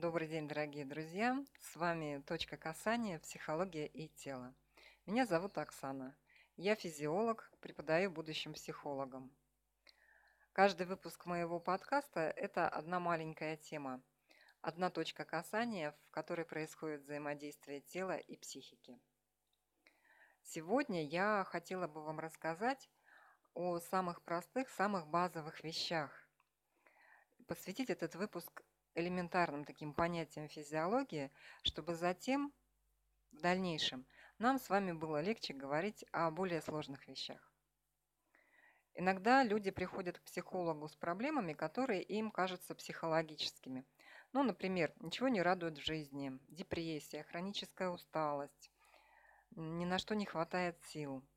Добрый день, дорогие друзья! С вами «Точка касания. Психология и тело». Меня зовут Оксана. Я физиолог, преподаю будущим психологам. Каждый выпуск моего подкаста – это одна маленькая тема, одна точка касания, в которой происходит взаимодействие тела и психики. Сегодня я хотела бы вам рассказать о самых простых, самых базовых вещах. Посвятить этот выпуск элементарным таким понятиям физиологии, чтобы затем в дальнейшем нам с вами было легче говорить о более сложных вещах. Иногда люди приходят к психологу с проблемами, которые им кажутся психологическими. Ну, например, ничего не радует в жизни, депрессия, хроническая усталость, ни на что не хватает сил –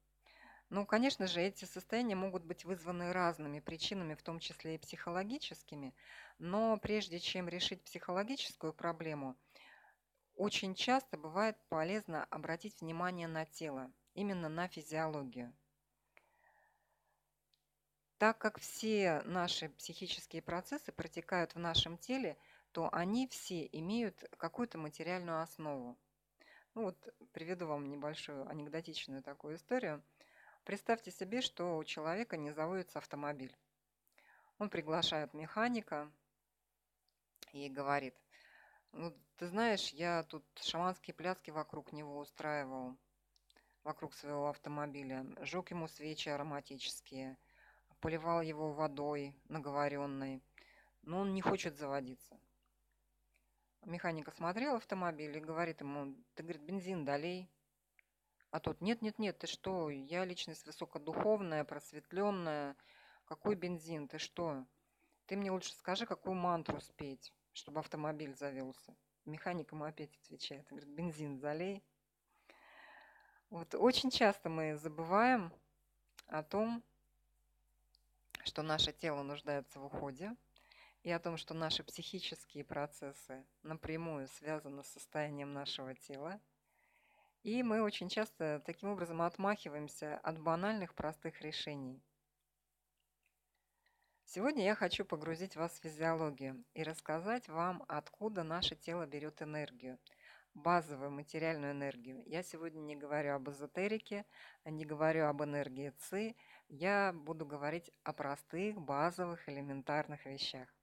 ну, конечно же, эти состояния могут быть вызваны разными причинами, в том числе и психологическими, но прежде чем решить психологическую проблему, очень часто бывает полезно обратить внимание на тело, именно на физиологию. Так как все наши психические процессы протекают в нашем теле, то они все имеют какую-то материальную основу. Ну вот приведу вам небольшую анекдотичную такую историю – Представьте себе, что у человека не заводится автомобиль. Он приглашает механика и говорит, ну, ты знаешь, я тут шаманские пляски вокруг него устраивал, вокруг своего автомобиля, жег ему свечи ароматические, поливал его водой наговоренной, но он не хочет заводиться. Механик осмотрел автомобиль и говорит ему, ты, говорит, бензин долей. А тот, нет-нет-нет, ты что, я личность высокодуховная, просветленная. Какой бензин, ты что? Ты мне лучше скажи, какую мантру спеть, чтобы автомобиль завелся. Механик ему опять отвечает, говорит, бензин залей. Вот очень часто мы забываем о том, что наше тело нуждается в уходе, и о том, что наши психические процессы напрямую связаны с состоянием нашего тела – и мы очень часто таким образом отмахиваемся от банальных простых решений. Сегодня я хочу погрузить вас в физиологию и рассказать вам, откуда наше тело берет энергию, базовую материальную энергию. Я сегодня не говорю об эзотерике, не говорю об энергии ЦИ, я буду говорить о простых, базовых, элементарных вещах.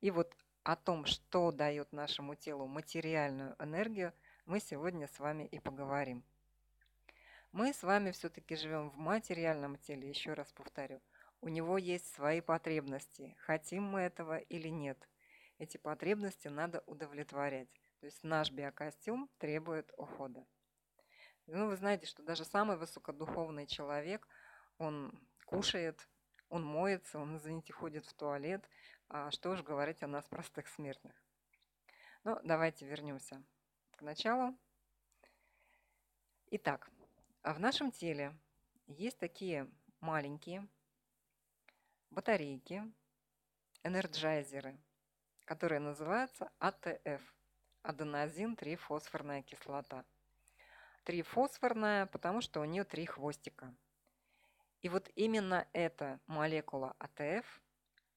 И вот о том, что дает нашему телу материальную энергию – мы сегодня с вами и поговорим. Мы с вами все-таки живем в материальном теле, еще раз повторю. У него есть свои потребности, хотим мы этого или нет. Эти потребности надо удовлетворять. То есть наш биокостюм требует ухода. Ну, вы знаете, что даже самый высокодуховный человек, он кушает, он моется, он, извините, ходит в туалет. А что уж говорить о нас, простых смертных. Но давайте вернемся к началу. Итак, а в нашем теле есть такие маленькие батарейки, энерджайзеры, которые называются АТФ – аденозин-3-фосфорная кислота. Трифосфорная, потому что у нее три хвостика. И вот именно эта молекула АТФ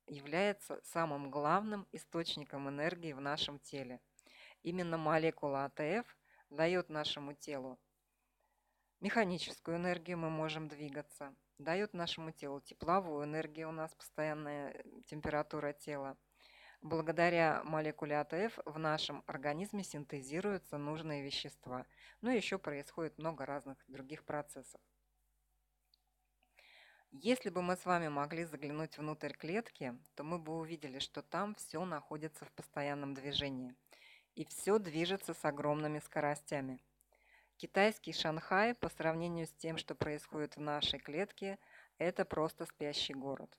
является самым главным источником энергии в нашем теле – Именно молекула АТФ дает нашему телу механическую энергию, мы можем двигаться, дает нашему телу тепловую энергию, у нас постоянная температура тела. Благодаря молекуле АТФ в нашем организме синтезируются нужные вещества. Ну и еще происходит много разных других процессов. Если бы мы с вами могли заглянуть внутрь клетки, то мы бы увидели, что там все находится в постоянном движении – и все движется с огромными скоростями. Китайский Шанхай по сравнению с тем, что происходит в нашей клетке, это просто спящий город.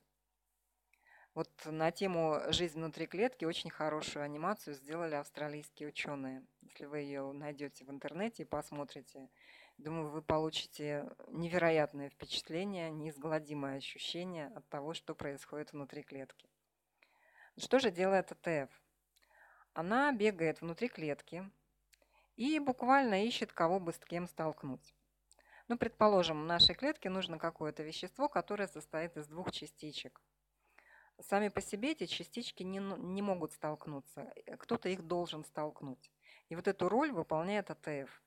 Вот на тему «Жизнь внутри клетки» очень хорошую анимацию сделали австралийские ученые. Если вы ее найдете в интернете и посмотрите, думаю, вы получите невероятное впечатление, неизгладимое ощущение от того, что происходит внутри клетки. Что же делает АТФ? Она бегает внутри клетки и буквально ищет, кого бы с кем столкнуть. Ну, предположим, в нашей клетке нужно какое-то вещество, которое состоит из двух частичек. сами по себе эти частички не, не могут столкнуться. Кто-то их должен столкнуть. И вот эту роль выполняет АТФ.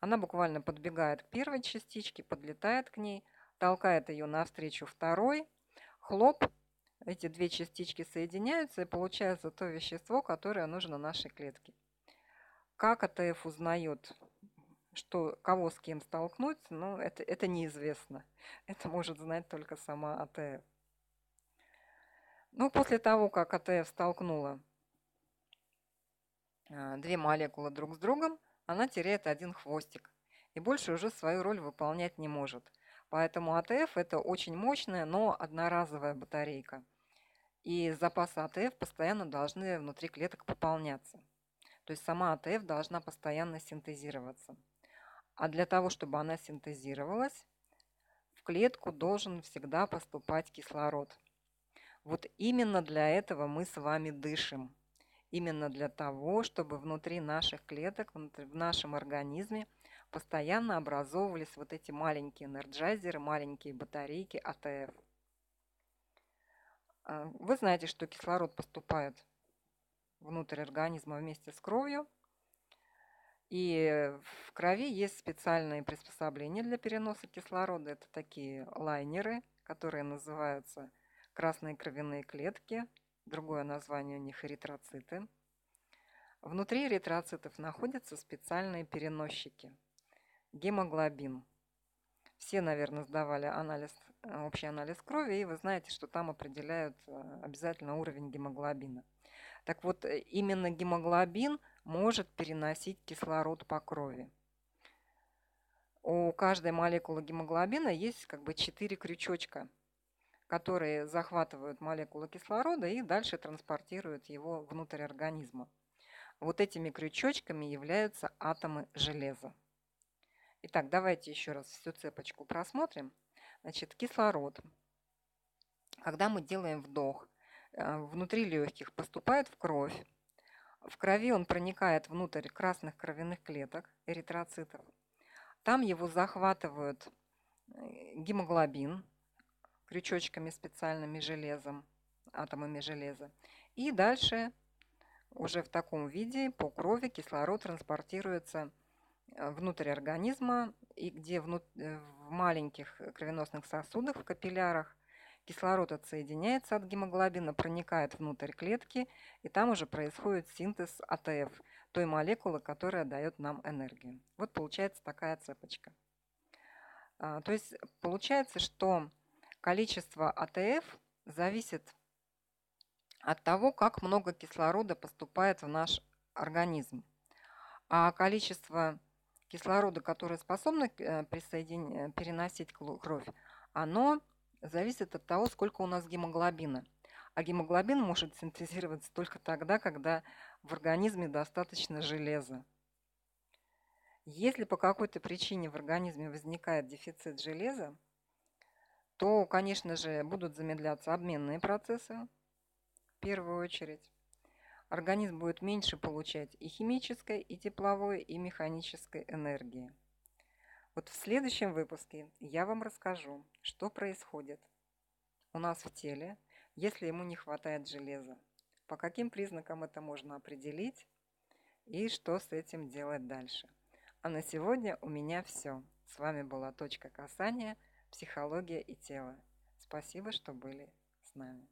Она буквально подбегает к первой частичке, подлетает к ней, толкает ее навстречу второй, хлоп, эти две частички соединяются и получается то вещество, которое нужно нашей клетке. Как АТФ узнает, что кого с кем столкнуть, ну, это, это неизвестно. Это может знать только сама АТФ. Ну, после того, как АТФ столкнула а, две молекулы друг с другом, она теряет один хвостик и больше уже свою роль выполнять не может. Поэтому АТФ это очень мощная, но одноразовая батарейка. И запасы АТФ постоянно должны внутри клеток пополняться. То есть сама АТФ должна постоянно синтезироваться. А для того, чтобы она синтезировалась, в клетку должен всегда поступать кислород. Вот именно для этого мы с вами дышим. Именно для того, чтобы внутри наших клеток, в нашем организме постоянно образовывались вот эти маленькие энерджайзеры, маленькие батарейки АТФ. А, вы знаете, что кислород поступает внутрь организма вместе с кровью. И в крови есть специальные приспособления для переноса кислорода. Это такие лайнеры, которые называются красные кровяные клетки. Другое название у них эритроциты. Внутри эритроцитов находятся специальные переносчики. Гемоглобин. Все, наверное, сдавали анализ, общий анализ крови, и вы знаете, что там определяют э, обязательно уровень гемоглобина. Так вот, э, именно гемоглобин может переносить кислород по крови. У каждой молекулы гемоглобина есть как бы четыре крючочка, которые захватывают молекулу кислорода и дальше транспортируют его внутрь организма. Вот этими крючочками являются атомы железа. Итак, давайте еще раз всю цепочку просмотрим. Значит, кислород. Когда мы делаем вдох, э, внутри легких поступает в кровь. В крови он проникает внутрь красных кровяных клеток, эритроцитов. Там его захватывают э, гемоглобин крючочками специальными железом, атомами железа. И дальше уже в таком виде по крови кислород транспортируется внутрь организма, и где э, в маленьких кровеносных сосудах, в капиллярах, кислород отсоединяется от гемоглобина, проникает внутрь клетки, и там уже происходит синтез АТФ, той молекулы, которая дает нам энергию. Вот получается такая цепочка. А, то есть получается, что количество АТФ зависит от того, как много кислорода поступает в наш организм. А количество кислорода, которое способно э, присоедин... Э, переносить кровь, оно зависит от того, сколько у нас гемоглобина. А гемоглобин может синтезироваться только тогда, когда в организме достаточно железа. Если по какой-то причине в организме возникает дефицит железа, то, конечно же, будут замедляться обменные процессы, первую очередь. Организм будет меньше получать и химической, и тепловой, и механической энергии. Вот в следующем выпуске я вам расскажу, что происходит у нас в теле, если ему не хватает железа, по каким признакам это можно определить и что с этим делать дальше. А на сегодня у меня все. С вами была «Точка касания. Психология и тело». Спасибо, что были с нами.